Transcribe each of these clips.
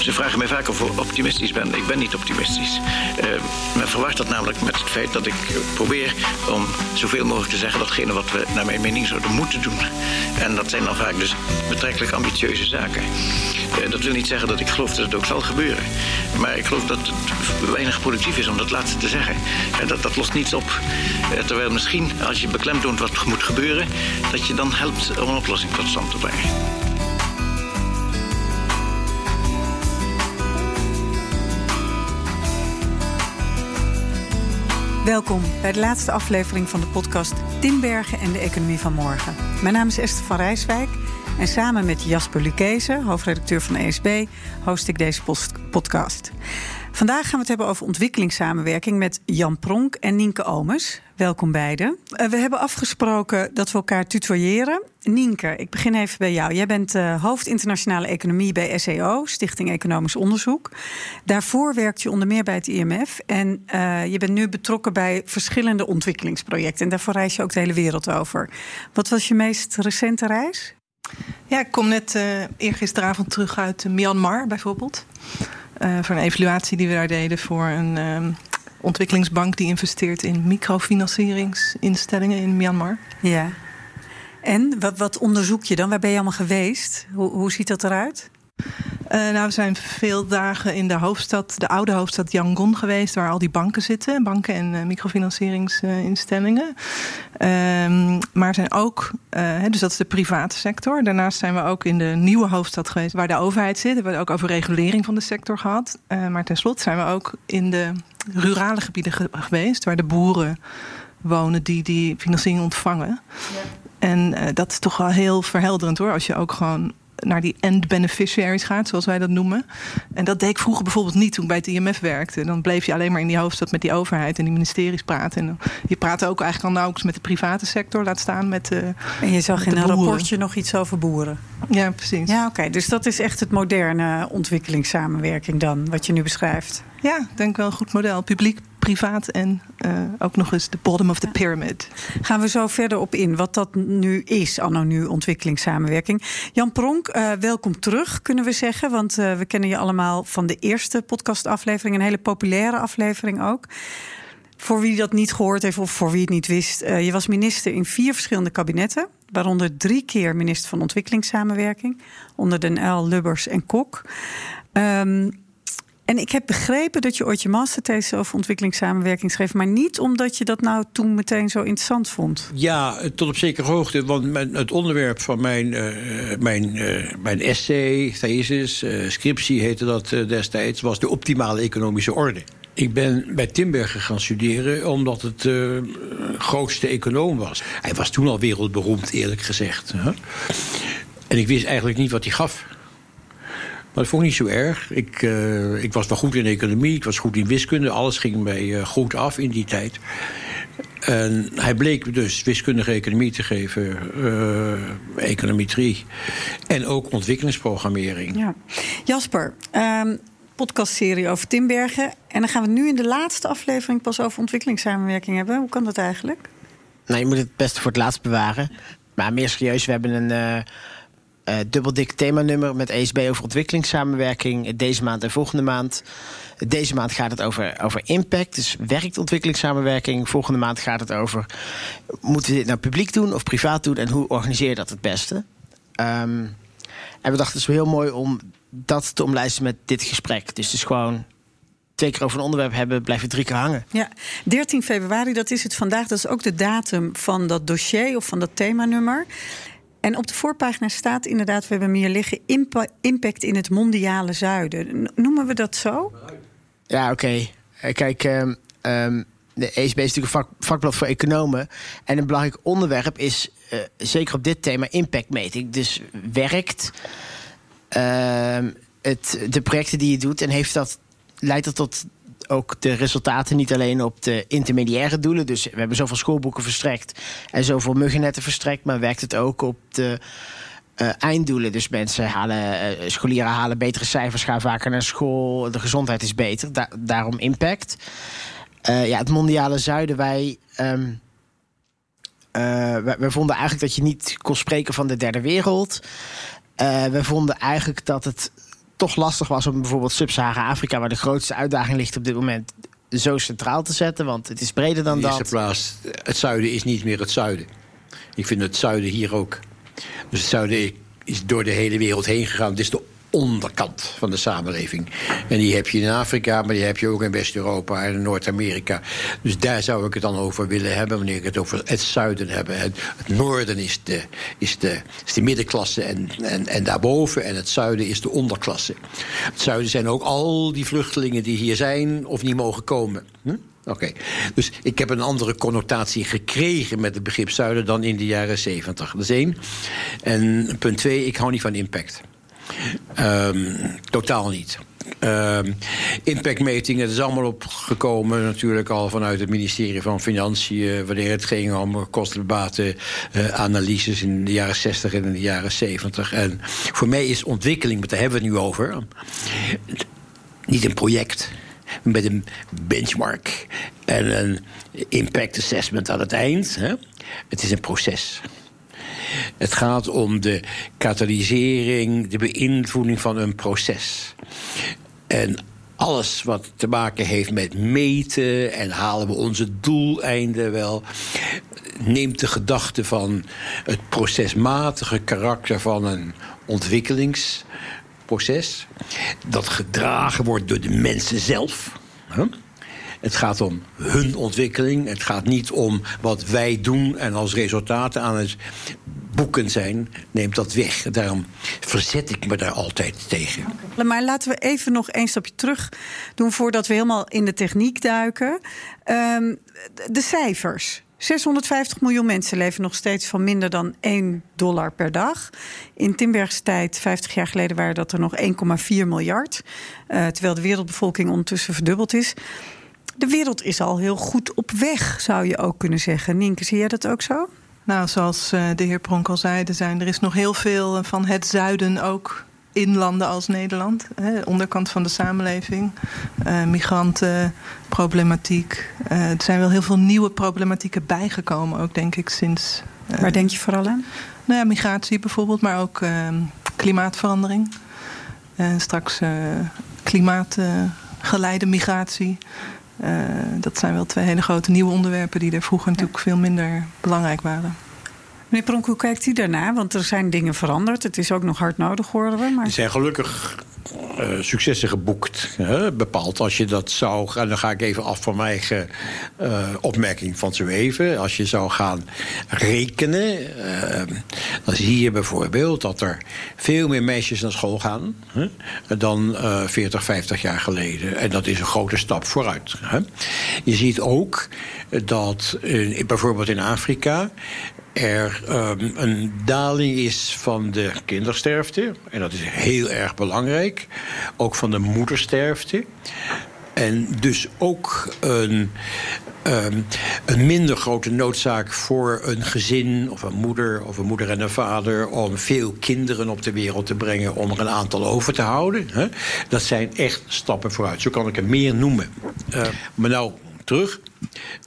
Ze vragen mij vaak of ik optimistisch ben. Ik ben niet optimistisch. Uh, men verwacht dat namelijk met het feit dat ik probeer om zoveel mogelijk te zeggen datgene wat we naar mijn mening zouden moeten doen. En dat zijn dan vaak dus betrekkelijk ambitieuze zaken. Uh, dat wil niet zeggen dat ik geloof dat het ook zal gebeuren. Maar ik geloof dat het weinig productief is om dat laatste te zeggen. En dat, dat lost niets op. Terwijl misschien als je beklemtoont wat moet gebeuren, dat je dan helpt om een oplossing tot stand te brengen. Welkom bij de laatste aflevering van de podcast Timbergen en de Economie van Morgen. Mijn naam is Esther van Rijswijk en samen met Jasper Lukezen, hoofdredacteur van ESB, host ik deze podcast. Vandaag gaan we het hebben over ontwikkelingssamenwerking met Jan Pronk en Nienke Omes. Welkom beiden. Uh, we hebben afgesproken dat we elkaar tutoyeren. Nienke, ik begin even bij jou. Jij bent uh, hoofd internationale economie bij SEO, Stichting Economisch Onderzoek. Daarvoor werkt je onder meer bij het IMF. En uh, je bent nu betrokken bij verschillende ontwikkelingsprojecten. En daarvoor reis je ook de hele wereld over. Wat was je meest recente reis? Ja, ik kom net eergisteravond terug uit Myanmar bijvoorbeeld. Uh, voor een evaluatie die we daar deden voor een uh, ontwikkelingsbank die investeert in microfinancieringsinstellingen in Myanmar. Ja. En wat, wat onderzoek je dan? Waar ben je allemaal geweest? Hoe, hoe ziet dat eruit? Uh, nou, we zijn veel dagen in de hoofdstad, de oude hoofdstad Yangon geweest, waar al die banken zitten, banken en uh, microfinancieringsinstellingen. Uh, maar zijn ook, uh, dus dat is de private sector. Daarnaast zijn we ook in de nieuwe hoofdstad geweest, waar de overheid zit. We hebben ook over regulering van de sector gehad. maar tenslotte zijn we ook in de rurale gebieden ge geweest, waar de boeren wonen die die financiering ontvangen. Ja. En dat is toch wel heel verhelderend hoor, als je ook gewoon naar die end beneficiaries gaat, zoals wij dat noemen. En dat deed ik vroeger bijvoorbeeld niet toen ik bij het IMF werkte. Dan bleef je alleen maar in die hoofdstad met die overheid en die ministeries praten. En je praatte ook eigenlijk al nauwelijks met de private sector, laat staan met de. En je zag in een rapportje nog iets over boeren. Ja, precies. Ja, oké. Dus dat is echt het moderne ontwikkelingssamenwerking dan, wat je nu beschrijft. Ja, denk wel een goed model. Publiek, privaat en uh, ook nog eens de bottom of the pyramid. Gaan we zo verder op in wat dat nu is, anno nu ontwikkelingssamenwerking. Jan Pronk, uh, welkom terug, kunnen we zeggen. Want uh, we kennen je allemaal van de eerste podcastaflevering, een hele populaire aflevering ook. Voor wie dat niet gehoord heeft of voor wie het niet wist, je was minister in vier verschillende kabinetten. Waaronder drie keer minister van Ontwikkelingssamenwerking. Onder Den L, Lubbers en Kok. Um, en ik heb begrepen dat je ooit je masterthesis over ontwikkelingssamenwerking schreef, maar niet omdat je dat nou toen meteen zo interessant vond. Ja, tot op zekere hoogte. Want het onderwerp van mijn, uh, mijn, uh, mijn essay, thesis, uh, scriptie heette dat destijds, was de optimale economische orde. Ik ben bij Timbergen gaan studeren omdat het de grootste econoom was. Hij was toen al wereldberoemd, eerlijk gezegd. En ik wist eigenlijk niet wat hij gaf. Maar dat vond ik niet zo erg. Ik, uh, ik was wel goed in economie, ik was goed in wiskunde. Alles ging mij uh, goed af in die tijd. En hij bleek dus wiskundige economie te geven, uh, econometrie en ook ontwikkelingsprogrammering. Ja. Jasper, um, podcastserie over Timbergen. En dan gaan we nu in de laatste aflevering pas over ontwikkelingssamenwerking hebben. Hoe kan dat eigenlijk? Nou, je moet het beste voor het laatst bewaren. Maar meer serieus, we hebben een uh, dubbel dik themanummer met ESB over ontwikkelingssamenwerking. Deze maand en volgende maand. Deze maand gaat het over, over impact, dus werkt ontwikkelingssamenwerking. Volgende maand gaat het over, moeten we dit nou publiek doen of privaat doen... en hoe organiseer je dat het beste? Um, en we dachten het is heel mooi om dat te omlijsten met dit gesprek. Dus dus gewoon twee keer over een onderwerp hebben, blijven drie keer hangen. Ja, 13 februari, dat is het vandaag. Dat is ook de datum van dat dossier of van dat themanummer. En op de voorpagina staat inderdaad, we hebben hier liggen, impact in het mondiale zuiden. Noemen we dat zo? Ja, oké. Okay. Kijk, um, um, de ECB is natuurlijk een vak, vakblad voor economen. En een belangrijk onderwerp is, uh, zeker op dit thema, impactmeting. Dus werkt uh, het, de projecten die je doet en heeft dat, leidt dat tot ook de resultaten niet alleen op de intermediaire doelen. Dus we hebben zoveel schoolboeken verstrekt en zoveel muggennetten verstrekt, maar werkt het ook op de uh, einddoelen. Dus mensen halen, uh, scholieren halen betere cijfers, gaan vaker naar school, de gezondheid is beter. Da daarom impact. Uh, ja, het mondiale zuiden, wij. Um, we, we, vonden eigenlijk dat je niet kon spreken van de derde wereld. we vonden eigenlijk dat het toch lastig was om bijvoorbeeld Sub-Sahara-Afrika, waar de grootste uitdaging ligt op dit moment, zo centraal te zetten. Want het is breder dan In dat. eerste plaats, het zuiden is niet meer het zuiden. Ik vind het zuiden hier ook. Dus het zuiden is door de hele wereld heen gegaan. Het is de onderkant van de samenleving. En die heb je in Afrika, maar die heb je ook in West-Europa en Noord-Amerika. Dus daar zou ik het dan over willen hebben, wanneer ik het over het zuiden heb. Het, het noorden is de, is de, is de middenklasse en, en, en daarboven. En het zuiden is de onderklasse. Het zuiden zijn ook al die vluchtelingen die hier zijn of niet mogen komen. Hm? Oké, dus ik heb een andere connotatie gekregen met het begrip zuiden dan in de jaren zeventig. Dat is één. En punt twee, ik hou niet van impact. Um, totaal niet. Um, impactmetingen, dat is allemaal opgekomen natuurlijk al vanuit het ministerie van Financiën... wanneer het ging om kostenbaten uh, analyses in de jaren 60 en in de jaren 70. En voor mij is ontwikkeling, daar hebben we het nu over... niet een project met een benchmark en een impact assessment aan het eind. Hè? Het is een proces. Het gaat om de katalysering, de beïnvloeding van een proces. En alles wat te maken heeft met meten en halen we onze doeleinden wel, neemt de gedachte van het procesmatige karakter van een ontwikkelingsproces, dat gedragen wordt door de mensen zelf. Het gaat om hun ontwikkeling. Het gaat niet om wat wij doen en als resultaten aan het boeken zijn, neemt dat weg. Daarom verzet ik me daar altijd tegen. Maar laten we even nog een stapje terug doen voordat we helemaal in de techniek duiken. Um, de cijfers. 650 miljoen mensen leven nog steeds van minder dan 1 dollar per dag. In Timbergs tijd, 50 jaar geleden, waren dat er nog 1,4 miljard. Uh, terwijl de wereldbevolking ondertussen verdubbeld is. De wereld is al heel goed op weg, zou je ook kunnen zeggen. Nienke, zie jij dat ook zo? Nou, zoals uh, de heer Pronk al zei, er, zijn, er is nog heel veel van het zuiden ook in landen als Nederland. Hè, onderkant van de samenleving. Uh, migrantenproblematiek. Uh, er zijn wel heel veel nieuwe problematieken bijgekomen, ook denk ik sinds. Uh, Waar denk je vooral aan? Nou ja, migratie bijvoorbeeld, maar ook klimaatverandering. straks klimaatgeleide migratie. Uh, dat zijn wel twee hele grote nieuwe onderwerpen die er vroeger natuurlijk veel minder belangrijk waren. Meneer Pronk, hoe kijkt u daarna? Want er zijn dingen veranderd. Het is ook nog hard nodig geworden. Maar... Er zijn gelukkig uh, successen geboekt. Hè, bepaald als je dat zou gaan. Dan ga ik even af van mijn eigen uh, opmerking van zo even. Als je zou gaan rekenen. Uh, dan zie je bijvoorbeeld dat er veel meer meisjes naar school gaan. Hè, dan 40, 50 jaar geleden. En dat is een grote stap vooruit. Hè. Je ziet ook dat bijvoorbeeld in Afrika er um, een daling is van de kindersterfte. En dat is heel erg belangrijk. Ook van de moedersterfte. En dus ook een, um, een minder grote noodzaak voor een gezin of een moeder of een moeder en een vader om veel kinderen op de wereld te brengen om er een aantal over te houden. Hè? Dat zijn echt stappen vooruit. Zo kan ik er meer noemen. Uh, maar nou terug.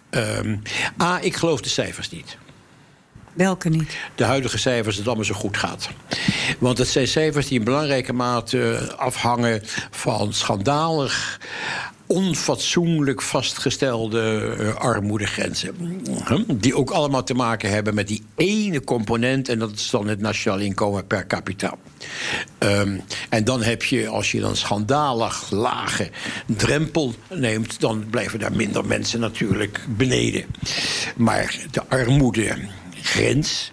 Um, A, ik geloof de cijfers niet. Welke niet? De huidige cijfers, dat het allemaal zo goed gaat. Want het zijn cijfers die in belangrijke mate afhangen van schandalig onfatsoenlijk vastgestelde uh, armoedegrenzen. Die ook allemaal te maken hebben met die ene component... en dat is dan het nationaal inkomen per capita. Um, en dan heb je, als je dan schandalig lage drempel neemt... dan blijven daar minder mensen natuurlijk beneden. Maar de armoede grens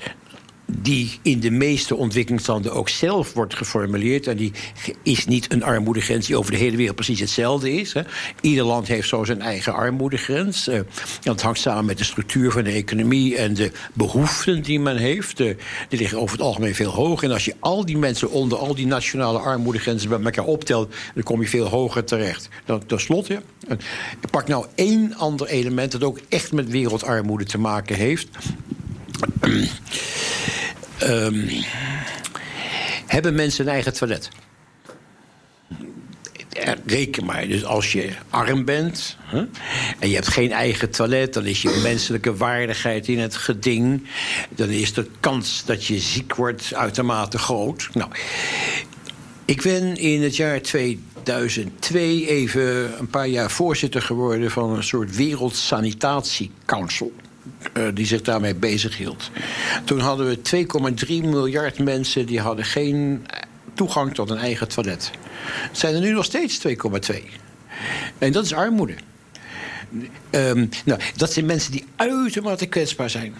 die in de meeste ontwikkelingslanden ook zelf wordt geformuleerd. En die is niet een armoedegrens die over de hele wereld precies hetzelfde is. Hè. Ieder land heeft zo zijn eigen armoedegrens. Dat hangt samen met de structuur van de economie en de behoeften die men heeft. Uh, die liggen over het algemeen veel hoger. En als je al die mensen onder al die nationale armoedegrenzen bij elkaar optelt, dan kom je veel hoger terecht. Dan, ten slotte, uh, ik pak nou één ander element dat ook echt met wereldarmoede te maken heeft. Um, hebben mensen een eigen toilet? Reken maar, dus als je arm bent en je hebt geen eigen toilet, dan is je menselijke waardigheid in het geding. Dan is de kans dat je ziek wordt uitermate groot. Nou, Ik ben in het jaar 2002 even een paar jaar voorzitter geworden van een soort Wereldsanitatiecouncil. Uh, die zich daarmee bezighield. Toen hadden we 2,3 miljard mensen die hadden geen toegang tot een eigen toilet. Het zijn er nu nog steeds 2,2. En dat is armoede. Um, nou, dat zijn mensen die uitermate kwetsbaar zijn.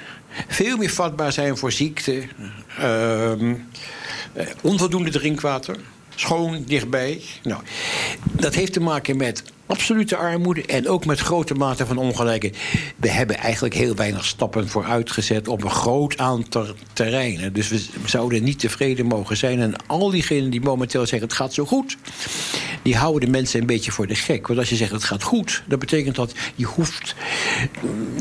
Veel meer vatbaar zijn voor ziekte. Um, onvoldoende drinkwater. Schoon, dichtbij. Nou, dat heeft te maken met absolute armoede en ook met grote mate van ongelijkheid. We hebben eigenlijk heel weinig stappen vooruit gezet op een groot aantal terreinen. Dus we zouden niet tevreden mogen zijn. En al diegenen die momenteel zeggen het gaat zo goed, die houden de mensen een beetje voor de gek. Want als je zegt het gaat goed, dat betekent dat je hoeft,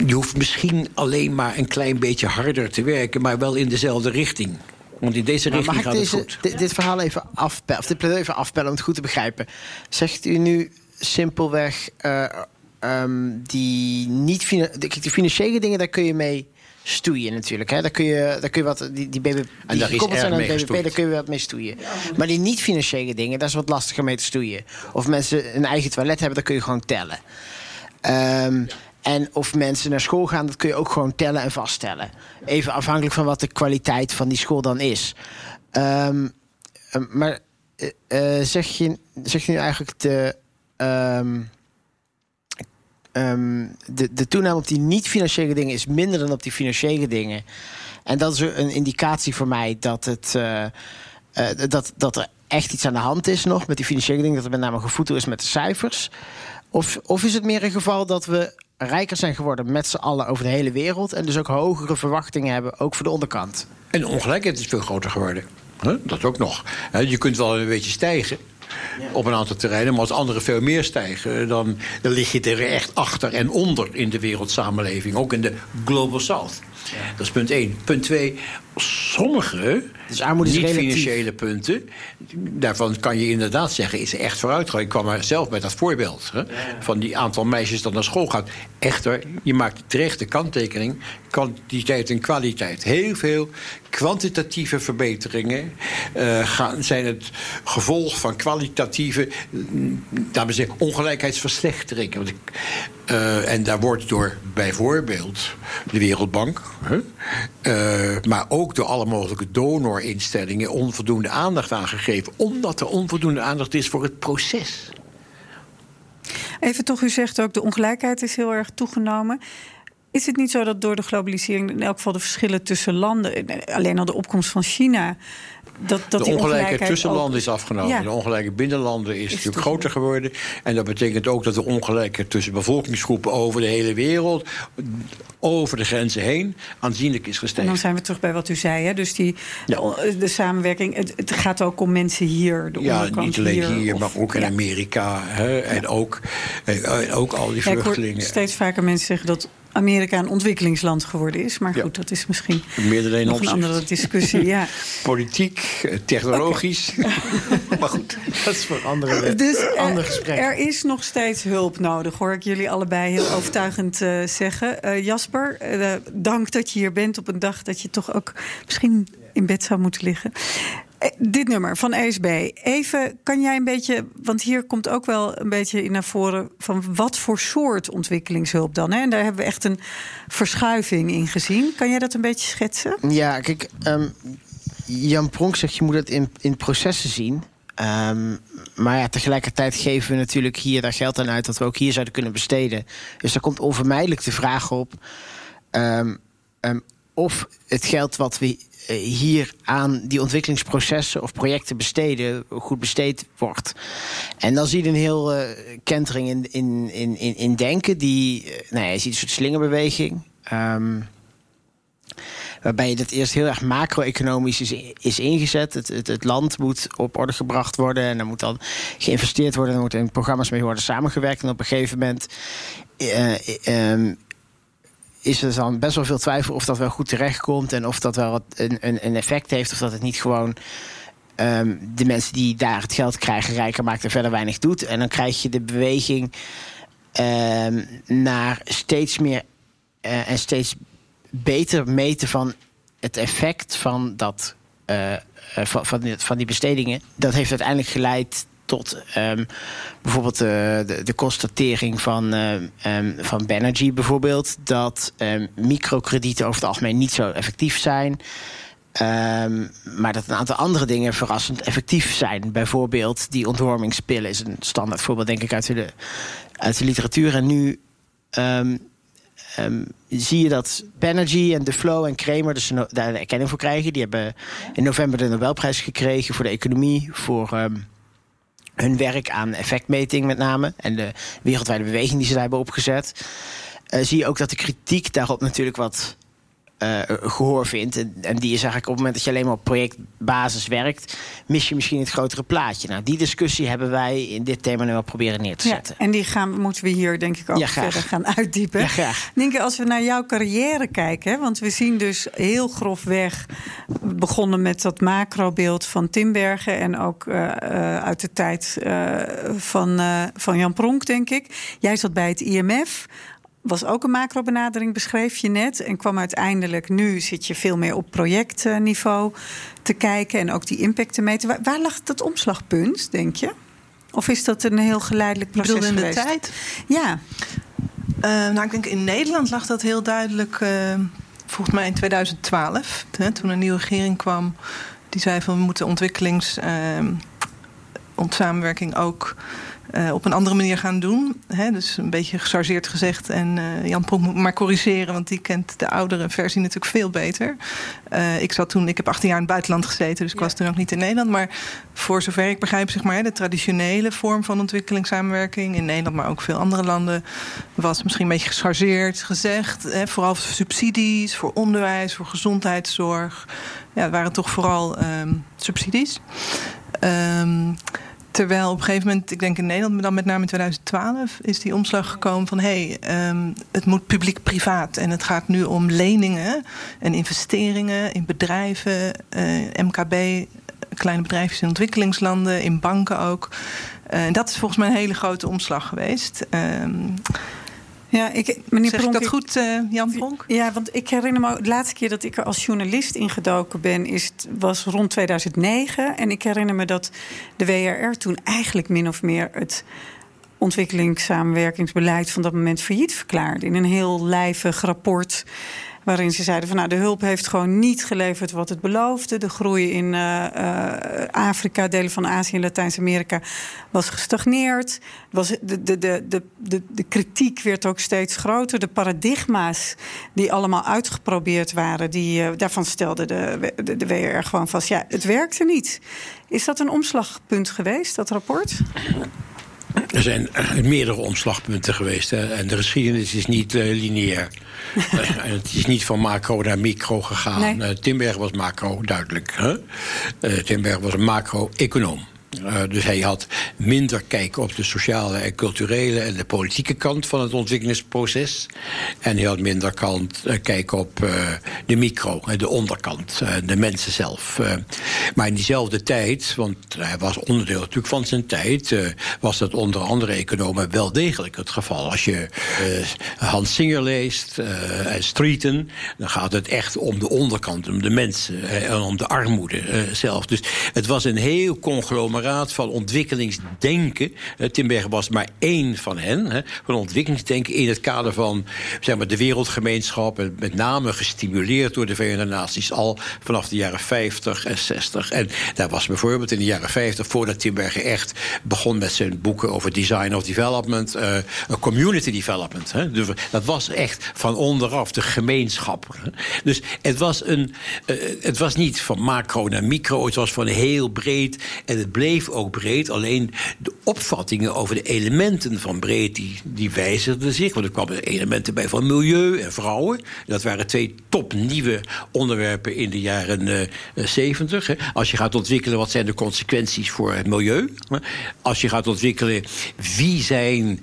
je hoeft misschien alleen maar een klein beetje harder te werken, maar wel in dezelfde richting. Want in deze richting gaat deze, het goed. Dit, verhaal even afpellen, of dit pleidooi even afpellen om het goed te begrijpen. Zegt u nu simpelweg uh, um, die niet die financiële dingen, daar kun je mee stoeien natuurlijk. Hè? Daar, kun je, daar kun je wat, die, die, die daar gekoppeld zijn aan BBP, daar kun je wat mee stoeien. Maar die niet-financiële dingen, daar is wat lastiger mee te stoeien. Of mensen een eigen toilet hebben, dat kun je gewoon tellen. Um, en of mensen naar school gaan, dat kun je ook gewoon tellen en vaststellen. Even afhankelijk van wat de kwaliteit van die school dan is. Um, maar uh, zeg, je, zeg je nu eigenlijk de um, um, de, de toename op die niet-financiële dingen is minder dan op die financiële dingen. En dat is een indicatie voor mij dat, het, dat, dat er echt iets aan de hand is nog met die financiële dingen. Dat er met name gevoed is met de cijfers. Of, of is het meer een geval dat we rijker zijn geworden met z'n allen over de hele wereld. En dus ook hogere verwachtingen hebben, ook voor de onderkant. En de ongelijkheid is veel groter geworden. Dat ook nog. Je kunt wel een beetje stijgen op een aantal terreinen. Maar als anderen veel meer stijgen, dan, dan lig je er echt achter en onder in de wereldsamenleving. Ook in de Global South. Dat is punt één. Punt twee, sommige dus niet-financiële punten... daarvan kan je inderdaad zeggen, is echt vooruitgang. Ik kwam er zelf met dat voorbeeld hè, van die aantal meisjes dat naar school gaat. Echter, je maakt terecht de kanttekening, kwantiteit en kwaliteit. Heel veel kwantitatieve verbeteringen uh, gaan, zijn het gevolg van kwalitatieve uh, zeggen, ongelijkheidsverslechteringen. Want ik, uh, en daar wordt door bijvoorbeeld de Wereldbank, maar ook door alle mogelijke donorinstellingen onvoldoende aandacht aan gegeven, omdat er onvoldoende aandacht is voor het proces. Even toch, u zegt ook de ongelijkheid is heel erg toegenomen. Is het niet zo dat door de globalisering in elk geval de verschillen tussen landen, alleen al de opkomst van China, dat, dat de ongelijkheid tussen landen is afgenomen. De ongelijkheid binnenlanden is, is natuurlijk groter geworden. En dat betekent ook dat de ongelijkheid tussen bevolkingsgroepen over de hele wereld, over de grenzen heen, aanzienlijk is gestegen. En dan zijn we terug bij wat u zei. Hè? Dus die, de, samenwerking, het, het, gaat ook om mensen hier. De ja, niet alleen hier, maar ook in Amerika. Hè? En ook, eh, ook al die vluchtelingen. Ik steeds vaker mensen zeggen dat Amerika een ontwikkelingsland geworden is. Maar goed, dat is misschien nog een andere discussie. Ja. Politiek, eh, technologisch. maar goed, dat is voor andere, dus ander gesprek. Er is nog steeds hulp nodig, hoor ik jullie allebei heel overtuigend uh, zeggen. Uh, Jasper, dank dat je hier bent op een dag dat je toch ook misschien in bed zou moeten liggen. Eh, dit nummer van ESB. Even, kan jij een beetje, want hier komt ook wel een beetje in naar voren van wat voor soort ontwikkelingshulp dan? Hè? En daar hebben we echt een verschuiving in gezien. Kan jij dat een beetje schetsen? Ja, kijk, um, Jan Pronk zegt je moet het in, in processen zien. Um, maar ja, tegelijkertijd geven we natuurlijk hier daar geld aan uit dat we ook hier zouden kunnen besteden. Dus daar komt onvermijdelijk de vraag op. Um, of het geld wat we hier aan die ontwikkelingsprocessen of projecten besteden, goed besteed wordt. En dan zie je een heel uh, kentering in, in, in, in, denken. Die, uh, nou ja, je ziet een soort slingerbeweging. Um, waarbij dat eerst heel erg macro-economisch is, is ingezet. Het, het, het, land moet op orde gebracht worden en er moet dan geïnvesteerd worden. Er moeten programma's mee worden samengewerkt. En op een gegeven moment um, is er dan best wel veel twijfel of dat wel goed terechtkomt en of dat wel een, een, een effect heeft of dat het niet gewoon um, de mensen die daar het geld krijgen rijker maakt en verder weinig doet. En dan krijg je de beweging um, naar steeds meer uh, en steeds beter meten van het effect van dat van, van, die, van die bestedingen. Dat heeft uiteindelijk geleid tot um, bijvoorbeeld uh, de, de, constatering van, um, van Banerjee bijvoorbeeld... dat um, microkredieten over het algemeen niet zo effectief zijn... maar dat een aantal andere dingen verrassend effectief zijn. Bijvoorbeeld die ontwormingspillen is een standaard voorbeeld, denk ik, uit de, uit de literatuur. En nu zie je dat Banerjee en De Flow en Kramer dus daar de erkenning voor krijgen. Die hebben in november de Nobelprijs gekregen voor de economie... voor hun werk aan effectmeting met name... en de wereldwijde beweging die ze daar hebben opgezet... Uh, zie je ook dat de kritiek daarop natuurlijk wat uh, gehoor vindt. En, en, die is eigenlijk op het moment dat je alleen maar op projectbasis werkt, mis je misschien het grotere plaatje. Nou, die discussie hebben wij in dit thema nu wel proberen neer te zetten. Ja, en die gaan, moeten we hier denk ik ook verder gaan uitdiepen. Ja, graag. Nienke, als we naar jouw carrière kijken, hè, want we zien dus heel grofweg begonnen met dat macrobeeld van Timbergen en ook uh, uh, uit de tijd van, van Jan Pronk, denk ik. Jij zat bij het IMF was ook een macrobenadering, beschreef je net. En kwam uiteindelijk, nu zit je veel meer op projectniveau te kijken en ook die impact te meten. Waar, waar lag dat omslagpunt, denk je? Of is dat een heel geleidelijk proces in geweest? de tijd? Ja. Uh, nou, ik denk in Nederland lag dat heel duidelijk, uh, volgens mij in 2012. Hè, toen een nieuwe regering kwam, die zei van we moeten ontwikkelings... Uh, samenwerking ook uh, op een andere manier gaan doen. Hè? Dus een beetje gechargeerd gezegd. En uh, Jan Pronk moet maar corrigeren, want die kent de oudere versie natuurlijk veel beter. Uh, ik zat toen, ik heb 18 jaar in het buitenland gezeten, dus ik ja. was toen ook niet in Nederland. Maar voor zover ik begrijp, zeg maar, de traditionele vorm van ontwikkelingssamenwerking in Nederland, maar ook veel andere landen, was misschien een beetje gechargeerd gezegd. Hè? Vooral voor subsidies, voor onderwijs, voor gezondheidszorg. Ja, het waren toch vooral um, subsidies. Um, Terwijl op een gegeven moment, ik denk in Nederland, dan met name in 2012, is die omslag gekomen van hé, hey, um, het moet publiek-privaat. En het gaat nu om leningen en investeringen in bedrijven, uh, MKB, kleine bedrijfjes in ontwikkelingslanden, in banken ook. Uh, en dat is volgens mij een hele grote omslag geweest. Um, ja, ik, meneer zeg Pronk, ik dat goed, uh, Jan Pronk? Ja, want ik herinner me de laatste keer dat ik er als journalist ingedoken ben, is, was rond 2009. En ik herinner me dat de WRR toen eigenlijk min of meer het ontwikkelingssamenwerkingsbeleid van dat moment failliet verklaarde. In een heel lijvig rapport. Waarin ze zeiden van nou, de hulp heeft gewoon niet geleverd wat het beloofde. De groei in uh, uh, Afrika, delen van Azië en Latijns-Amerika was gestagneerd. Was de, de, de, de, de, de kritiek werd ook steeds groter. De paradigma's die allemaal uitgeprobeerd waren, die, uh, daarvan stelde de, de, de WR gewoon vast. Ja, het werkte niet. Is dat een omslagpunt geweest, dat rapport? Er zijn meerdere omslagpunten geweest. Hè? En de geschiedenis is niet uh, lineair. en het is niet van macro naar micro gegaan. Nee. Uh, Timberg was macro, duidelijk. Hè? Uh, Timberg was een macro-econoom. Uh, dus hij had minder kijk op de sociale en culturele en de politieke kant van het ontwikkelingsproces. En hij had minder kant, uh, kijk op uh, de micro, de onderkant, de mensen zelf. maar in diezelfde tijd, want hij was onderdeel natuurlijk van zijn tijd, was dat onder andere economen wel degelijk het geval. Als je Hans Singer leest en Streeten, dan gaat het echt om de onderkant, om de mensen en om de armoede zelf. Dus het was een heel conglomeraat van ontwikkelingsdenken. Timbergen was maar één van hen. van ontwikkelingsdenken in het kader van zeg maar, de wereldgemeenschap. En met name gestimuleerd door de Verenigde Naties al vanaf de jaren 50 en 60. En daar was bijvoorbeeld in de jaren 50, voordat Timbergen echt begon met zijn boeken over design of development, uh, community development. Hè. Dus dat was echt van onderaf de gemeenschap. Dus het was, een, uh, het was niet van macro naar micro, het was van heel breed. En het bleef bleef ook breed. Alleen de opvattingen over de elementen van breed... die, die wijzigden zich. Want er kwamen elementen bij van milieu en vrouwen. Dat waren twee topnieuwe onderwerpen in de jaren uh, 70. Hè. Als je gaat ontwikkelen, wat zijn de consequenties voor het milieu? Als je gaat ontwikkelen, wie zijn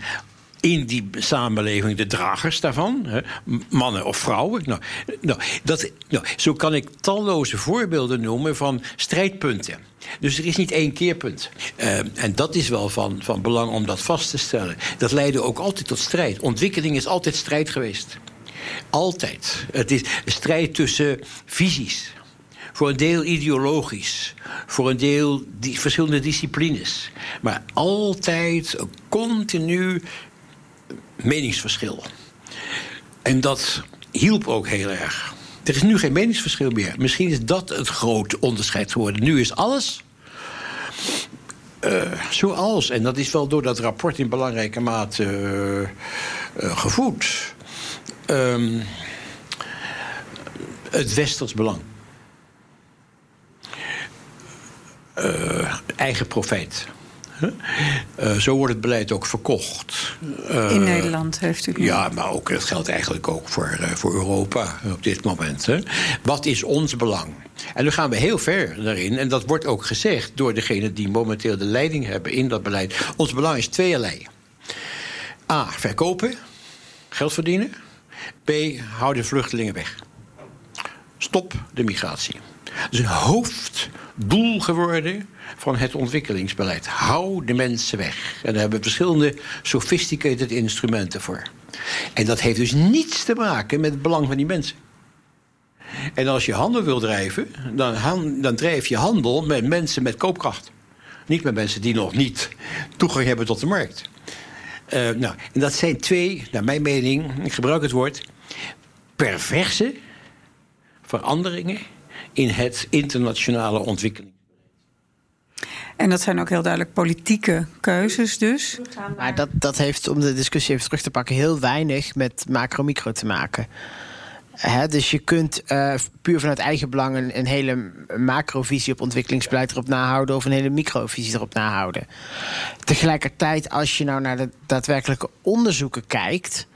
in die samenleving de dragers daarvan, hè, mannen of vrouwen. Nou, nou, dat, nou, zo kan ik talloze voorbeelden noemen van strijdpunten. Dus er is niet één keerpunt. Uh, en dat is wel van, van belang om dat vast te stellen. Dat leidde ook altijd tot strijd. Ontwikkeling is altijd strijd geweest. Altijd. Het is strijd tussen visies Voor een deel ideologisch. Voor een deel die verschillende disciplines. Maar altijd continu meningsverschil. En dat hielp ook heel erg. Er is nu geen meningsverschil meer. Misschien is dat het groot onderscheid geworden. Nu is alles uh, zoals. En dat is wel door dat rapport in belangrijke mate uh, uh, gevoed. Um, het westers belang. eigen profijt. Uh, zo wordt het beleid ook verkocht. Uh, In Nederland heeft u Ja, maar ook, dat geldt eigenlijk ook voor, uh, voor Europa op dit moment. Hè. Wat is ons belang? En nu gaan we heel ver daarin. En dat wordt ook gezegd door degenen die momenteel de leiding hebben in dat beleid. Ons belang is tweeërlei. A. Verkopen. Geld verdienen. B. Hou de vluchtelingen weg. Stop de migratie. Dat is hoofddoel geworden van het ontwikkelingsbeleid. Hou de mensen weg. En daar hebben we verschillende sophisticated instrumenten voor. En dat heeft dus niets te maken met het belang van die mensen. En als je handel wil drijven, dan, dan drijf je handel met mensen met koopkracht. Niet met mensen die nog niet toegang hebben tot de markt. Uh, nou, en dat zijn twee, naar mijn mening, ik gebruik het woord, perverse veranderingen in het internationale ontwikkeling. En dat zijn ook heel duidelijk politieke keuzes dus. Maar dat, dat heeft, om de discussie even terug te pakken... heel weinig met macro-micro te maken. dus je kunt uh, puur vanuit eigen belang een, een, hele macrovisie op ontwikkelingsbeleid erop nahouden of een hele microvisie erop nahouden. Tegelijkertijd, als je nou naar de daadwerkelijke onderzoeken kijkt,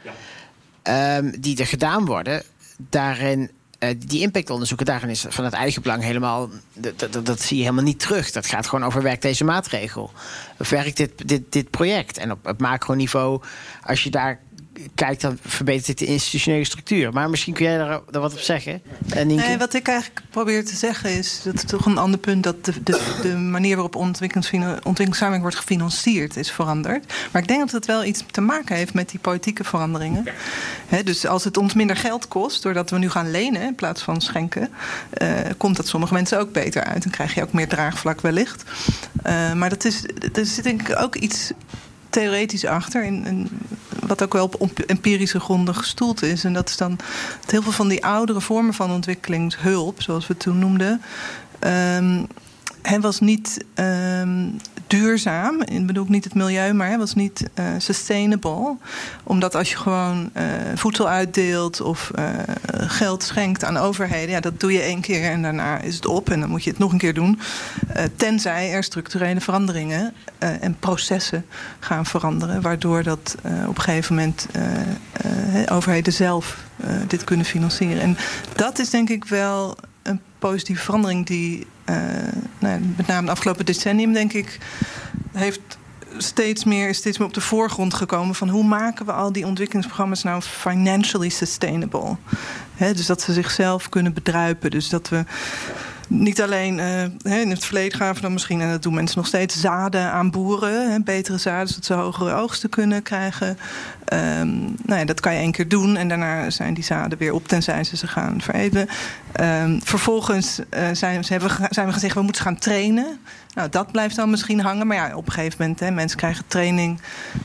ja. um, die er gedaan worden, daarin uh, die impactonderzoeken, daarin is van het eigen belang helemaal. Dat, zie je helemaal niet terug. Dat gaat gewoon over werkt deze maatregel. Werkt dit, dit, dit project? En op, op macroniveau, als je daar kijkt, dan verbetert het de institutionele structuur. Maar misschien kun jij daar, daar wat op zeggen. En nee, wat ik eigenlijk probeer te zeggen is, dat is toch een ander punt, dat de, de, de manier waarop ontwikkelingssamenwerking wordt gefinancierd is veranderd. Maar ik denk dat het wel iets te maken heeft met die politieke veranderingen. Dus als het ons minder geld kost, doordat we nu gaan lenen in plaats van schenken, uh, komt dat sommige mensen ook beter uit. Dan krijg je ook meer draagvlak wellicht. Uh, maar dat is, er zit denk ik ook iets theoretisch achter. In, wat ook wel op empirische gronden gestoeld is. En dat is dan heel veel van die oudere vormen van ontwikkelingshulp, zoals we toen noemden. Um, hij was niet um, duurzaam. Ik bedoel niet het milieu, maar hij was niet uh, sustainable. Omdat als je gewoon uh, voedsel uitdeelt of uh, geld schenkt aan overheden, ja, dat doe je één keer en daarna is het op en dan moet je het nog een keer doen. tenzij er structurele veranderingen en processen gaan veranderen, waardoor dat op een gegeven moment overheden zelf dit kunnen financieren. En dat is denk ik wel positieve verandering die uh, nou, met name de afgelopen decennium, denk ik, heeft steeds meer, is steeds meer op de voorgrond gekomen van hoe maken we al die ontwikkelingsprogramma's nou financially sustainable. He, dus dat ze zichzelf kunnen bedruipen. Dus dat we niet alleen uh, in het verleden gaven dan misschien, en dat doen mensen nog steeds, zaden aan boeren. Hè, betere zaden, zodat ze hogere oogsten kunnen krijgen. Um, nou ja, dat kan je één keer doen en daarna zijn die zaden weer op, tenzij ze ze gaan veredelen. Um, vervolgens uh, zijn, ze hebben, zijn we gezegd, we moeten gaan trainen. Nou, dat blijft dan misschien hangen. Maar ja, op een gegeven moment, hè, mensen krijgen training,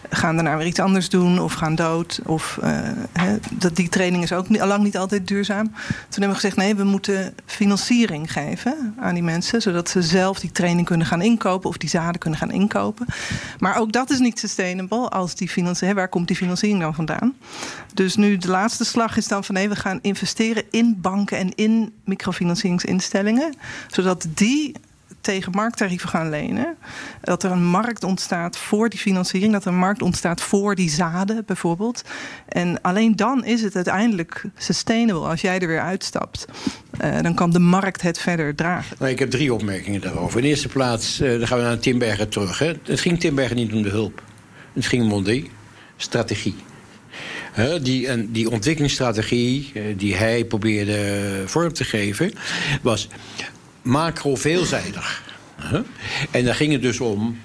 gaan daarna weer iets anders doen of gaan dood. Of uh, hè, dat, die training is ook lang niet altijd duurzaam. Toen hebben we gezegd, nee, we moeten financiering geven aan die mensen, zodat ze zelf die training kunnen gaan inkopen of die zaden kunnen gaan inkopen. Maar ook dat is niet sustainable als die financiering. Waar komt die financiering dan vandaan? Dus nu de laatste slag is dan van nee, we gaan investeren in banken en in microfinancieringsinstellingen, zodat die tegen markttarieven gaan lenen. Dat er een markt ontstaat voor die financiering. Dat er een markt ontstaat voor die zaden bijvoorbeeld. En alleen dan is het uiteindelijk sustainable als jij er weer uitstapt. Uh, dan kan de markt het verder dragen. Nou, ik heb drie opmerkingen daarover. In eerste plaats, uh, dan gaan we naar Timbergen terug. Hè. Het ging Timbergen niet om de hulp. Het ging om de strategie. Die, en die ontwikkelingsstrategie uh, die hij probeerde vorm te geven, was macro veelzijdig. En daar ging het dus om,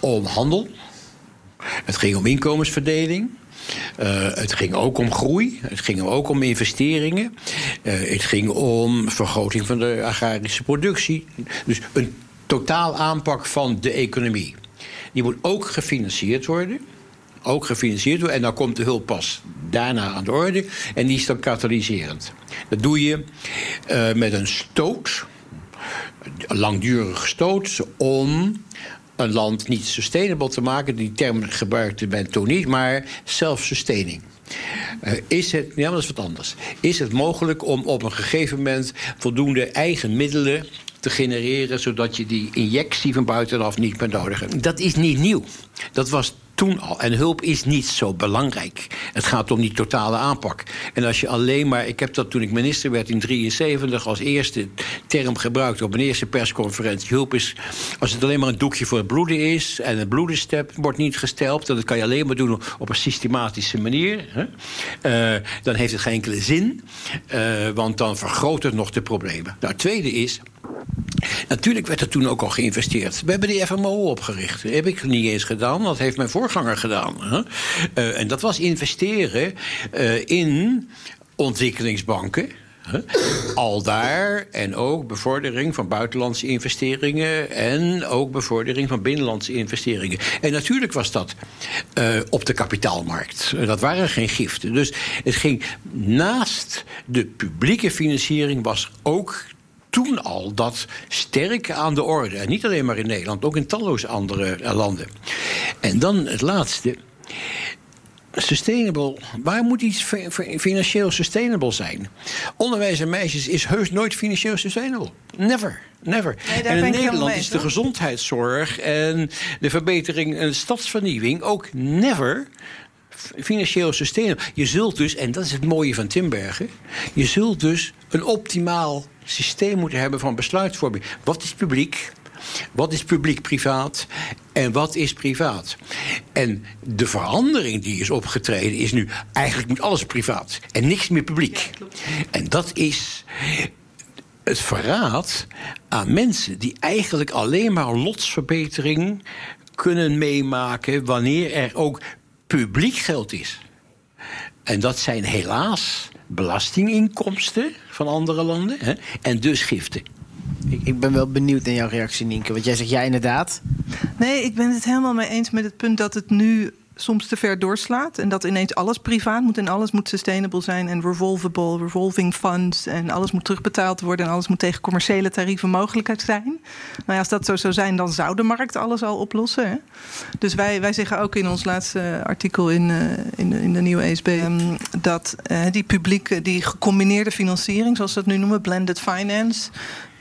om handel. Het ging om inkomensverdeling. het ging ook om groei. Het ging ook om investeringen. het ging om vergroting van de agrarische productie. Dus een totaal aanpak van de economie. Die moet ook gefinancierd worden ook gefinancierd worden. En dan komt de hulp pas daarna aan de orde. En die is dan katalyserend. Dat doe je uh, met een stoot, een langdurige stoot, om een land niet sustainable te maken. Die term gebruikte men toen niet, maar self-sustaining. Uh, is het, ja, dat is wat anders. Is het mogelijk om op een gegeven moment voldoende eigen middelen te genereren, zodat je die injectie van buitenaf niet meer nodig hebt? Dat is niet nieuw. Dat was toen al. En hulp is niet zo belangrijk. Het gaat om die totale aanpak. En als je alleen maar. Ik heb dat toen ik minister werd in 73 als eerste term gebruikt op mijn eerste persconferentie. Hulp is. Als het alleen maar een doekje voor het bloeden is. en het bloedenstep wordt niet gesteld. en dat kan je alleen maar doen op een systematische manier. Hè, uh, dan heeft het geen enkele zin. Uh, want dan vergroot het nog de problemen. Nou, het tweede is. Natuurlijk werd er toen ook al geïnvesteerd. We hebben die FMO opgericht. Dat heb ik niet eens gedaan, dat heeft mijn voorganger gedaan. Hè? Uh, en dat was investeren uh, in ontwikkelingsbanken. Al daar en ook bevordering van buitenlandse investeringen en ook bevordering van binnenlandse investeringen. En natuurlijk was dat uh, op de kapitaalmarkt. Dat waren geen giften. Dus het ging naast de publieke financiering was ook toen al dat sterk aan de orde. En niet alleen maar in Nederland, ook in talloze andere eh, landen. En dan het laatste. Sustainable. Waar moet iets financieel sustainable zijn? Onderwijs en meisjes is heus nooit financieel sustainable. Never. Never. Nee, en in Nederland is de gezondheidszorg en de verbetering en de stadsvernieuwing ook never financieel sustainable. Je zult dus, en dat is het mooie van Timbergen, je zult dus een optimaal systeem moeten hebben van besluitvorming. Wat is publiek? Wat is publiek-privaat en wat is privaat? En de verandering die is opgetreden is nu... eigenlijk moet alles privaat en niks meer publiek. en dat is het verraad aan mensen... die eigenlijk alleen maar lotsverbetering kunnen meemaken... wanneer er ook publiek geld is. En dat zijn helaas belastinginkomsten van andere landen hè, en dus giften. Ik, ik, ben wel benieuwd naar jouw reactie, Nienke. Want jij zegt ja, inderdaad. Nee, ik ben het helemaal mee eens met het punt dat het nu soms te ver doorslaat. En dat ineens alles privaat moet en alles moet sustainable zijn en revolvable, revolving funds. En alles moet terugbetaald worden en alles moet tegen commerciële tarieven mogelijk zijn. Nou ja, als dat zo zou zijn, dan zou de markt alles al oplossen. Hè? Dus wij, wij zeggen ook in ons laatste artikel in, uh, in, in, de nieuwe ESB um, dat uh, die publieke, die gecombineerde financiering, zoals we dat nu noemen, blended finance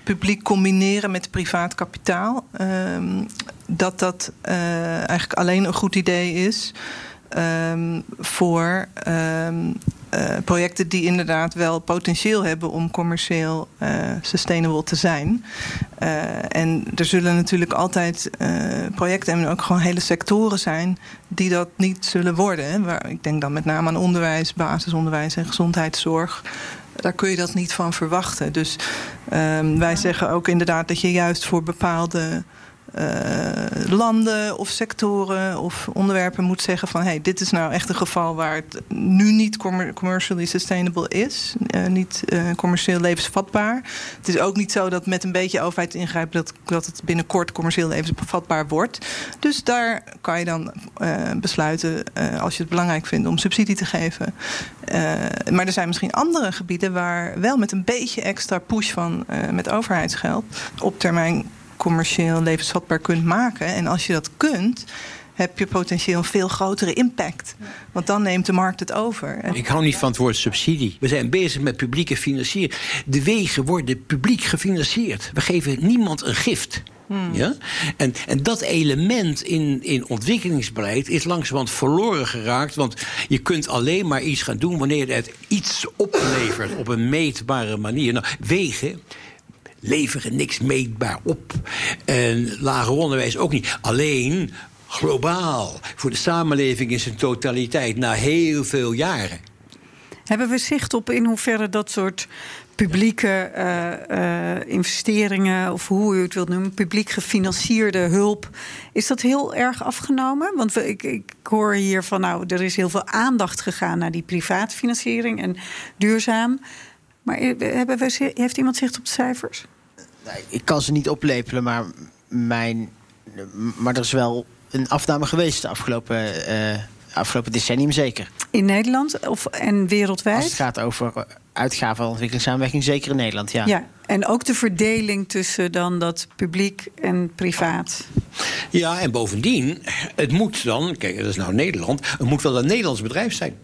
publiek combineren met privaat kapitaal. Um, dat dat uh, eigenlijk alleen een goed idee is um, voor um, uh, projecten die inderdaad wel potentieel hebben om commercieel uh, sustainable te zijn. en er zullen natuurlijk altijd projecten en ook gewoon hele sectoren zijn die dat niet zullen worden. Hè. Waar, ik denk dan met name aan onderwijs, basisonderwijs en gezondheidszorg daar kun je dat niet van verwachten. Dus um, wij zeggen ook inderdaad dat je juist voor bepaalde landen of sectoren of onderwerpen moet zeggen van hey, dit is nou echt een geval waar het nu niet commercially sustainable is, uh, niet uh, commercieel levensvatbaar. Het is ook niet zo dat met een beetje overheid ingrijpen dat, dat het binnenkort commercieel levensvatbaar wordt. Dus daar kan je dan besluiten als je het belangrijk vindt om subsidie te geven. maar er zijn misschien andere gebieden waar wel met een beetje extra push van met overheidsgeld op termijn commercieel levensvatbaar kunt maken. En als je dat kunt, heb je potentieel een veel grotere impact. Want dan neemt de markt het over. Ik hou niet van het woord subsidie. We zijn bezig met publieke financiering. De wegen worden publiek gefinancierd. We geven niemand een gift. Hmm. Ja? En, en dat element in, in ontwikkelingsbeleid is langzamerhand verloren geraakt. Want je kunt alleen maar iets gaan doen wanneer het iets oplevert op een meetbare manier. Nou, wegen leveren niks meetbaar op. En lager onderwijs ook niet. Alleen globaal, voor de samenleving in zijn totaliteit, na heel veel jaren. Hebben we zicht op in hoeverre dat soort publieke uh, investeringen, of hoe u het wilt noemen, publiek gefinancierde hulp, is dat heel erg afgenomen? Want ik, ik hoor hier van, nou, er is heel veel aandacht gegaan naar die privaatfinanciering en duurzaam. Maar hebben we, heeft iemand zicht op de cijfers? Nee, ik kan ze niet oplepelen, maar, mijn, maar er is wel een afname geweest de afgelopen, uh, afgelopen decennium zeker. In Nederland of, en wereldwijd? Als het gaat over uitgaven en ontwikkelingssamenwerking, zeker in Nederland, ja. ja. En ook de verdeling tussen dan dat publiek en privaat. Ja, en bovendien, het moet dan, kijk, dat is nou Nederland, het moet wel een Nederlands bedrijf zijn.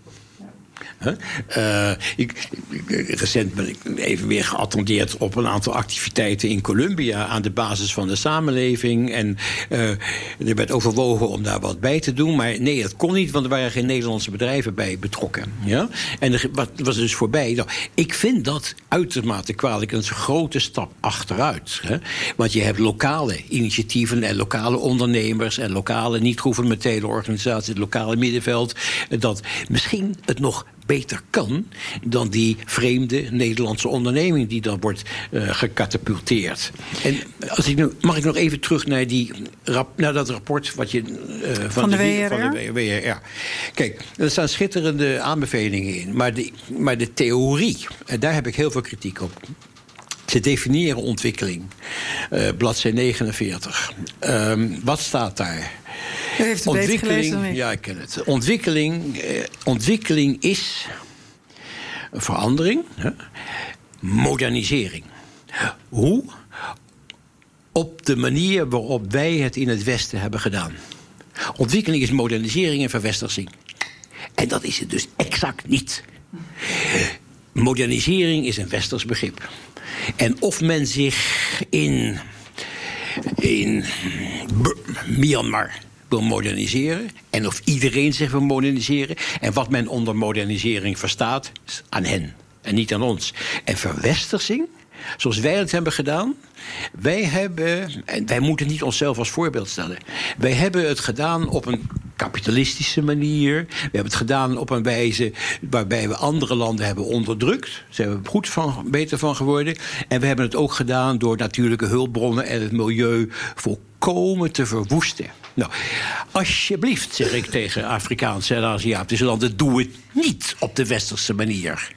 Uh, ik, recent ben ik even weer geattendeerd op een aantal activiteiten in Colombia aan de basis van de samenleving. En uh, er werd overwogen om daar wat bij te doen. Maar nee, dat kon niet, want er waren geen Nederlandse bedrijven bij betrokken. Ja? En wat, was dus voorbij. Nou, ik vind dat uitermate kwalijk een grote stap achteruit. Hè? Want je hebt lokale initiatieven en lokale ondernemers en lokale niet-governementele organisaties, het lokale middenveld. Dat misschien het nog beter kan dan die vreemde Nederlandse onderneming die dan wordt uh, gecatapulteerd. En als ik nu, mag ik nog even terug naar, die, naar dat rapport wat je, uh, van, van, de, WRR? van de WRR. Kijk, er staan schitterende aanbevelingen in, maar de, maar de theorie, en daar heb ik heel veel kritiek op. Ze definiëren ontwikkeling. Uh, bladzijde 49. Um, wat staat daar? U heeft ontwikkeling, Ja, ik ken het. Ontwikkeling, eh, ontwikkeling is verandering, hè? modernisering. Hoe? Op de manier waarop wij het in het Westen hebben gedaan. Ontwikkeling is modernisering en verwestersing. En dat is het dus exact niet. Modernisering is een westers begrip. En of men zich in, in Myanmar moderniseren. En of iedereen zich wil moderniseren. En wat men onder modernisering verstaat, is aan hen. En niet aan ons. En verwestersing, zoals wij het hebben gedaan. Wij hebben, en wij moeten niet onszelf als voorbeeld stellen. Wij hebben het gedaan op een kapitalistische manier. We hebben het gedaan op een wijze waarbij we andere landen hebben onderdrukt. Daar zijn we goed van, beter van geworden. En we hebben het ook gedaan door natuurlijke hulpbronnen en het milieu volkomen te verwoesten. Nou, alsjeblieft, zeg ik tegen Afrikaanse en Aziatische landen, doe het niet op de westerse manier.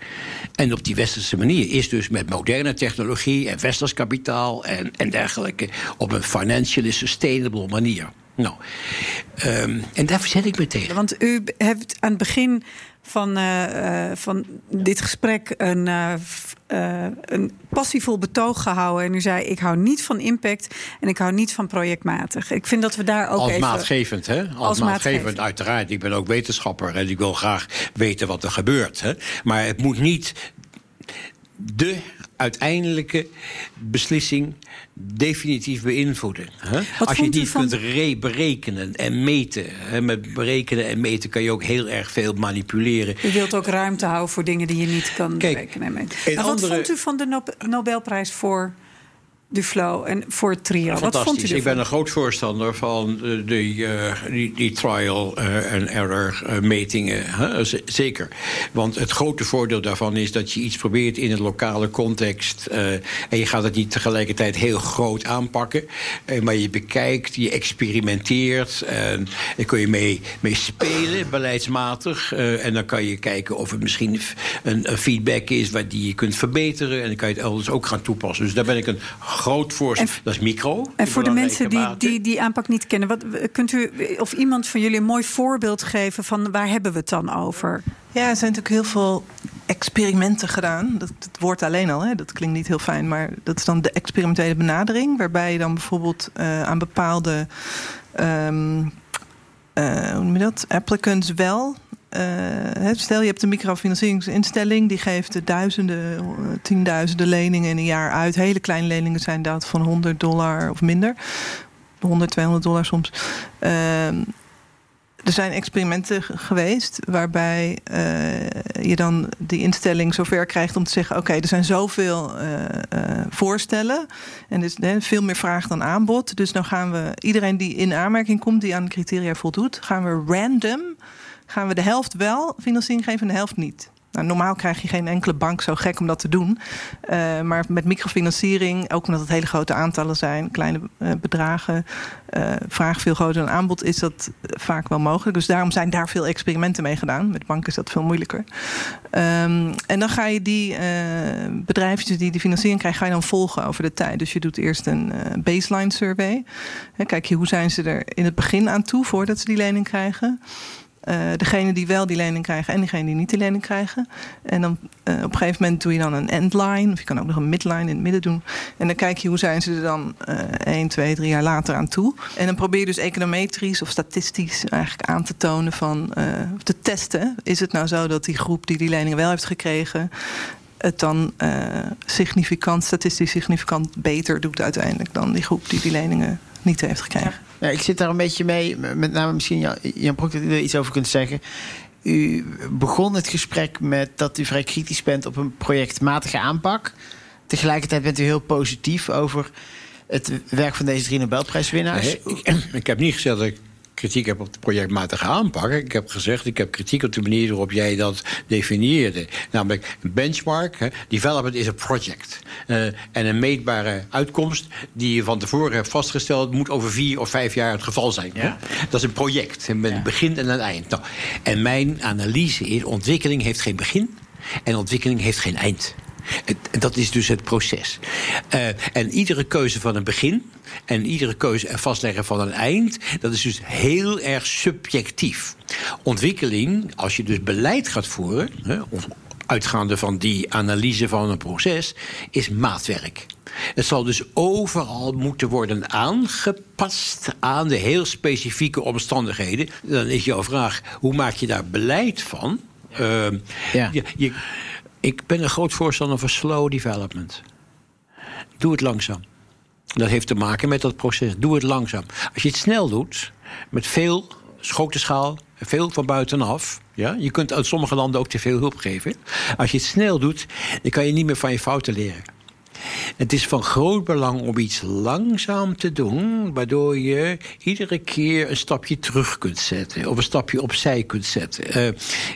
En op die westerse manier is dus met moderne technologie en westers kapitaal en, en dergelijke op een financially sustainable manier. Nou, um, en daar verzet ik me tegen. Want u hebt aan het begin van, uh, van dit gesprek een, uh, een passievol betoog gehouden. En u zei: Ik hou niet van impact en ik hou niet van projectmatig. Ik vind dat we daar ook. Als even, maatgevend, hè? Als, als maatgevend, uiteraard. Ik ben ook wetenschapper en ik wil graag weten wat er gebeurt. Hè? Maar het moet niet de uiteindelijke beslissing definitief beïnvloeden. Hè? Als je het niet van... kunt berekenen en meten. Hè? Met berekenen en meten kan je ook heel erg veel manipuleren. Je wilt ook ruimte houden voor dingen die je niet kan Kijk, berekenen en meten. Maar wat vond u van de Nobelprijs voor Duflo en voor het trio. Wat vond u ervan? Ik ben een groot voorstander van de, die, uh, die, die, trial uh, en error metingen. Hè? Zeker. Want het grote voordeel daarvan is dat je iets probeert in een lokale context. en je gaat het niet tegelijkertijd heel groot aanpakken. maar je bekijkt, je experimenteert. En daar kun je mee, mee spelen, beleidsmatig. en dan kan je kijken of het misschien een, een feedback is waar die je kunt verbeteren. En dan kan je het elders ook gaan toepassen. Dus daar ben ik een groot voorstel. Dat is micro. En voor de mensen die, die die aanpak niet kennen, wat, kunt u of iemand van jullie een mooi voorbeeld geven van waar hebben we het dan over? Ja, er zijn natuurlijk heel veel experimenten gedaan. Dat, dat woord alleen al, hè, dat klinkt niet heel fijn, maar dat is dan de experimentele benadering, waarbij je dan bijvoorbeeld uh, aan bepaalde. Um, uh, hoe noem je dat? Applicants wel uh, stel je hebt een microfinancieringsinstelling, die geeft duizenden, tienduizenden leningen in een jaar uit. Hele kleine leningen zijn dat van 100 dollar of minder. 100, 200 dollar soms. Uh, er zijn experimenten geweest waarbij uh, je dan die instelling zover krijgt om te zeggen: oké, er zijn zoveel uh, voorstellen en is hè, veel meer vraag dan aanbod. Dus dan gaan we iedereen die in aanmerking komt, die aan de criteria voldoet, gaan we random gaan we de helft wel financiering geven en de helft niet. Nou, normaal krijg je geen enkele bank zo gek om dat te doen. Uh, maar met microfinanciering, ook omdat het hele grote aantallen zijn, kleine uh, bedragen, uh, vraag veel groter dan aanbod, is dat vaak wel mogelijk. Dus daarom zijn daar veel experimenten mee gedaan. Met banken is dat veel moeilijker. Um, en dan ga je die bedrijfjes die die financiering krijgen, ga je dan volgen over de tijd. Dus je doet eerst een baseline survey. Kijk je hoe zijn ze er in het begin aan toe voordat ze die lening krijgen. Uh, degene die wel die lening krijgen en degene die niet die lening krijgen. En dan uh, op een gegeven moment doe je dan een endline. Of je kan ook nog een midline in het midden doen. En dan kijk je hoe zijn ze er dan uh, 1, 2, 3 jaar later aan toe. En dan probeer je dus econometrisch of statistisch eigenlijk aan te tonen van... Uh, te testen. Is het nou zo dat die groep die die lening wel heeft gekregen het dan significant, statistisch significant beter doet uiteindelijk dan die groep die die leningen niet heeft gekregen. Ik zit daar een beetje mee, met name misschien Jan, Broek, dat u er iets over kunt zeggen. U begon het gesprek met dat u vrij kritisch bent op een projectmatige aanpak. Tegelijkertijd bent u heel positief over het werk van deze drie Nobelprijswinnaars. Ik, ik, heb niet gezegd dat ik kritiek heb op de projectmatige aanpak. Ik heb gezegd, ik heb kritiek op de manier waarop jij dat definieerde. Namelijk, een benchmark, hè, development is een project. Uh, en een meetbare uitkomst die je van tevoren hebt vastgesteld... moet over vier of vijf jaar het geval zijn. Ja. Dat is een project, met een begin en een eind. Nou, en mijn analyse is, ontwikkeling heeft geen begin... en ontwikkeling heeft geen eind. Dat is dus het proces. Uh, en iedere keuze van een begin en iedere keuze en vastleggen van een eind, dat is dus heel erg subjectief. Ontwikkeling, als je dus beleid gaat voeren, hè, uitgaande van die analyse van een proces, is maatwerk. Het zal dus overal moeten worden aangepast aan de heel specifieke omstandigheden. Dan is jouw vraag: hoe maak je daar beleid van? Uh, ja. je, je ik ben een groot voorstander van slow development. Doe het langzaam. Dat heeft te maken met dat proces. Doe het langzaam. Als je het snel doet, met veel grote schaal, veel van buitenaf. Ja? Je kunt uit sommige landen ook te veel hulp geven. Als je het snel doet, dan kan je niet meer van je fouten leren. Het is van groot belang om iets langzaam te doen, waardoor je iedere keer een stapje terug kunt zetten of een stapje opzij kunt zetten. Uh,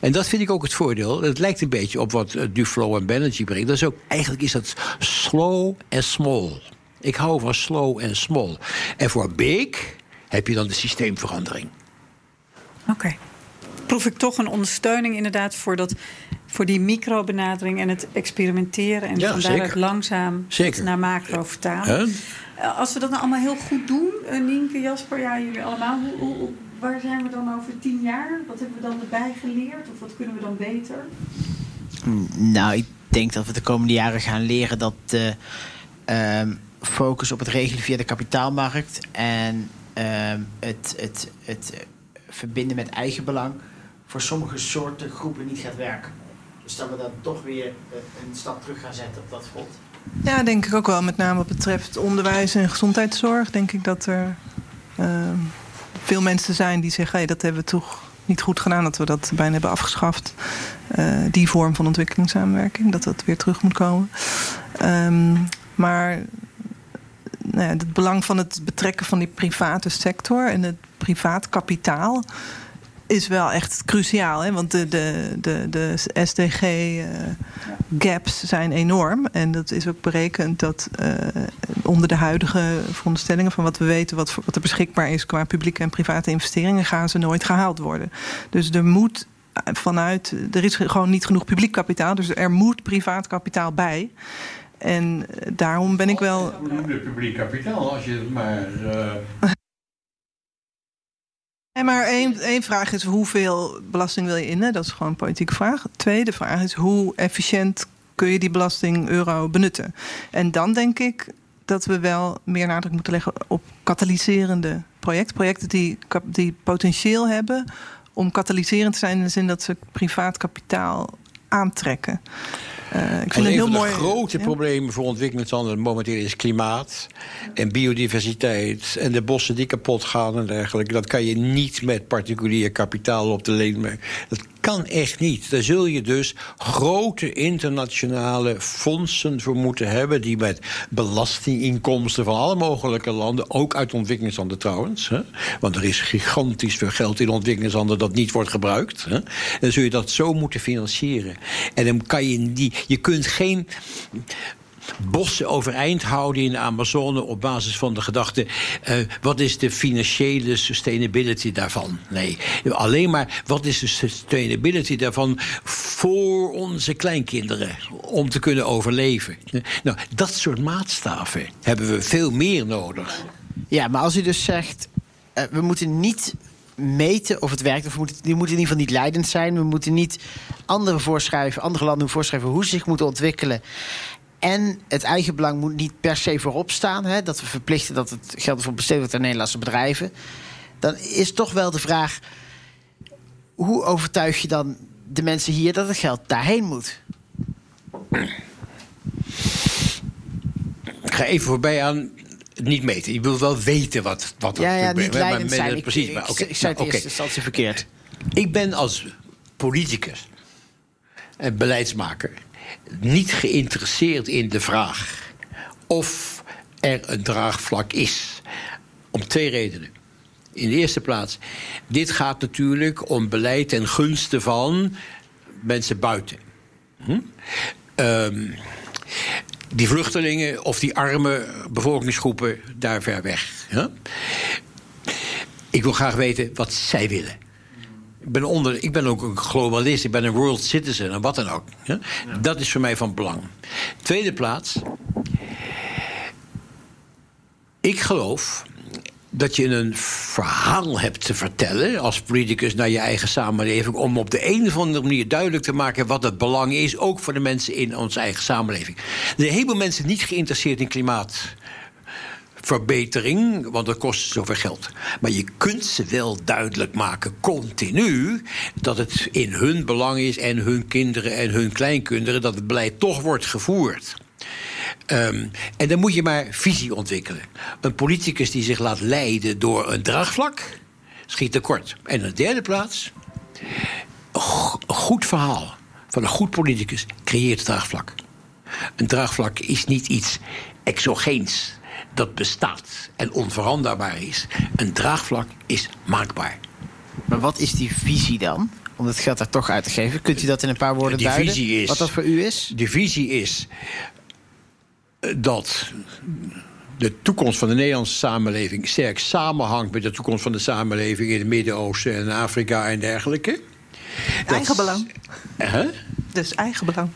en dat vind ik ook het voordeel. Het lijkt een beetje op wat uh, Duflo en Banerjee brengt. Dat is ook, eigenlijk is dat slow en small. Ik hou van slow en small. En voor Beek heb je dan de systeemverandering. Oké. Okay. Proef ik toch een ondersteuning inderdaad voor dat voor die microbenadering en het experimenteren en ja, van daaruit langzaam naar macro vertalen. Ja. Als we dat nou allemaal heel goed doen, uh, Nienke, Jasper, ja, jullie allemaal, hoe, hoe, waar zijn we dan over tien jaar? Wat hebben we dan erbij geleerd of wat kunnen we dan beter? Nou, ik denk dat we de komende jaren gaan leren dat de uh, focus op het regelen via de kapitaalmarkt en uh, het, het, het verbinden met eigenbelang voor sommige soorten groepen niet gaat werken. Dus dat we dan toch weer eh, een stap terug gaan zetten op dat front. Ja, denk ik ook wel. Met name wat betreft onderwijs en gezondheidszorg. Denk ik dat er uh, veel mensen zijn die zeggen... Hey, dat hebben we toch niet goed gedaan dat we dat bijna hebben afgeschaft. Uh, die vorm van ontwikkelingssamenwerking, dat dat weer terug moet komen. Um, maar nou ja, het belang van het betrekken van die private sector en het privaat kapitaal is wel echt cruciaal. Hè? Want de, de, de, de SDG-gaps uh, zijn enorm. En dat is ook berekend dat uh, onder de huidige veronderstellingen... van wat we weten, wat, wat er beschikbaar is... qua publieke en private investeringen... gaan ze nooit gehaald worden. Dus er moet vanuit... er is gewoon niet genoeg publiek kapitaal... dus er moet privaat kapitaal bij... En daarom ben ik wel. Voldoende publiek kapitaal als je maar. Maar één, één vraag is hoeveel belasting wil je innen? Dat is gewoon een politieke vraag. tweede vraag is hoe efficiënt kun je die belasting euro benutten? En dan denk ik dat we wel meer nadruk moeten leggen op katalyserende projecten. Projecten die, die potentieel hebben om katalyserend te zijn in de zin dat ze privaat kapitaal aantrekken. Uh, ik vind een heel van de grote ja? problemen voor ontwikkelingslanden momenteel is klimaat en biodiversiteit en de bossen die kapot gaan en dergelijke. Dat kan je niet met particulier kapitaal op de leen. Dat kan echt niet. Daar zul je dus grote internationale fondsen voor moeten hebben. die met belastinginkomsten van alle mogelijke landen. ook uit ontwikkelingslanden trouwens. Hè, want er is gigantisch veel geld in ontwikkelingslanden dat niet wordt gebruikt. Hè, dan zul je dat zo moeten financieren. En dan kan je die. Je kunt geen bossen overeind houden in de Amazone op basis van de gedachte: uh, wat is de financiële sustainability daarvan? Nee, alleen maar wat is de sustainability daarvan voor onze kleinkinderen om te kunnen overleven? Nou, dat soort maatstaven hebben we veel meer nodig. Ja, maar als u dus zegt: uh, we moeten niet meten of het werkt. Of die moeten in ieder geval niet leidend zijn. We moeten niet anderen voorschrijven, andere landen voorschrijven hoe ze zich moeten ontwikkelen. En het eigen belang moet niet per se voorop staan. Hè, dat we verplichten dat het geld voor besteed wordt aan Nederlandse bedrijven. Dan is toch wel de vraag: hoe overtuig je dan de mensen hier dat het geld daarheen moet? Ik ga even voorbij aan niet meten. Je wilt wel weten wat, wat er ja, ja, niet leidend zijn. Precies, ik, maar, okay. ik, zei het nou, eerste instantie verkeerd. Ik ben als politicus en beleidsmaker niet geïnteresseerd in de vraag of er een draagvlak is. Om twee redenen. In de eerste plaats, dit gaat natuurlijk om beleid ten gunste van mensen buiten. Hm? Um, die vluchtelingen of die arme bevolkingsgroepen daar ver weg. Ik wil graag weten wat zij willen. Ik ben, onder, ik ben ook een globalist, ik ben een world citizen en wat dan ook. Dat is voor mij van belang. Tweede plaats. Ik geloof dat je een verhaal hebt te vertellen als politicus naar je eigen samenleving. om op de een of andere manier duidelijk te maken wat het belang is, ook voor de mensen in onze eigen samenleving. Er zijn heleboel mensen niet geïnteresseerd in klimaatverbetering, want dat kost zoveel geld. Maar je kunt ze wel duidelijk maken, continu, dat het in hun belang is en hun kinderen en hun kleinkinderen dat het beleid toch wordt gevoerd. Um, en dan moet je maar visie ontwikkelen. Een politicus die zich laat leiden door een draagvlak, schiet tekort. En in de derde plaats, een goed verhaal van een goed politicus creëert draagvlak. Een draagvlak is niet iets exogeens dat bestaat en onveranderbaar is. Een draagvlak is maakbaar. Maar wat is die visie dan? Om het geld daar toch uit te geven. Kunt u dat in een paar woorden die duiden? Is, wat dat voor u is? De visie is dat de toekomst van de Nederlandse samenleving sterk samenhangt met de toekomst van de samenleving in het Midden-Oosten en Afrika en dergelijke. Eigen belang. Huh? Dus eigen belang.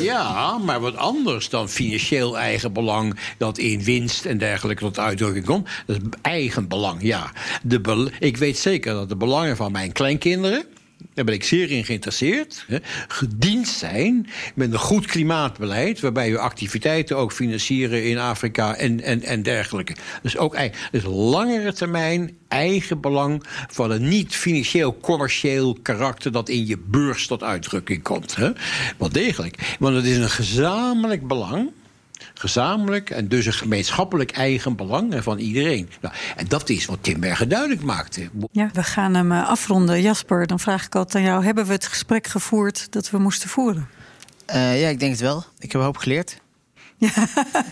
Ja, maar wat anders dan financieel eigen belang dat in winst en dergelijke tot uitdrukking komt. Dat is eigen belang, ja. De ik weet zeker dat de belangen van mijn kleinkinderen daar ben ik zeer in geïnteresseerd. Hè, gediend zijn met een goed klimaatbeleid. waarbij we activiteiten ook financieren in Afrika en, en, en dergelijke. Dus ook dus langere termijn eigen belang van een niet financieel commercieel karakter. dat in je beurs tot uitdrukking komt. Hè. Degelijk. Want het is een gezamenlijk belang gezamenlijk en dus een gemeenschappelijk eigen belang van iedereen. Nou, en dat is wat Timbergen duidelijk maakte. Ja, we gaan hem eh, afronden. Jasper, dan vraag ik altijd aan jou: hebben we het gesprek gevoerd dat we moesten voeren? Uh, ja, ik denk het wel. Ik heb een hoop geleerd. Ja,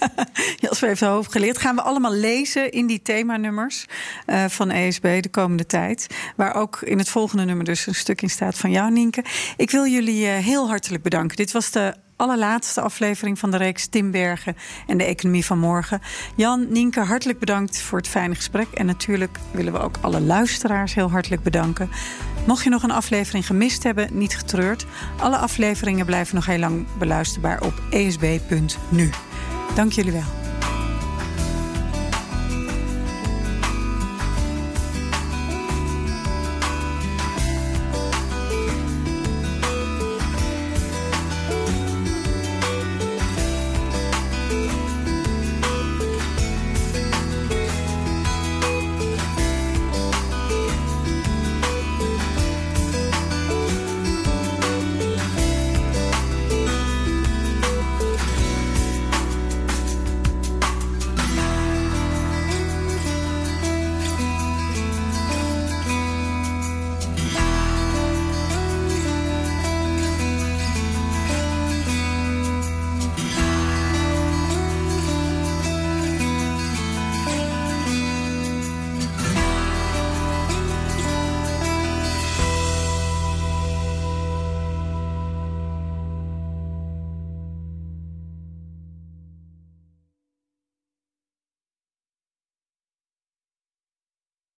Jasper heeft een hoop geleerd. Gaan we allemaal lezen in die themanummers uh, van ESB de komende tijd. Waar ook in het volgende nummer dus een stuk in staat van jou, Nienke. Ik wil jullie heel hartelijk bedanken. Dit was de allerlaatste aflevering van de reeks Timbergen en de economie van morgen. Jan, Nienke, hartelijk bedankt voor het fijne gesprek. En natuurlijk willen we ook alle luisteraars heel hartelijk bedanken. Mocht je nog een aflevering gemist hebben, niet getreurd. Alle afleveringen blijven nog heel lang beluisterbaar op esb.nu. Dank jullie wel.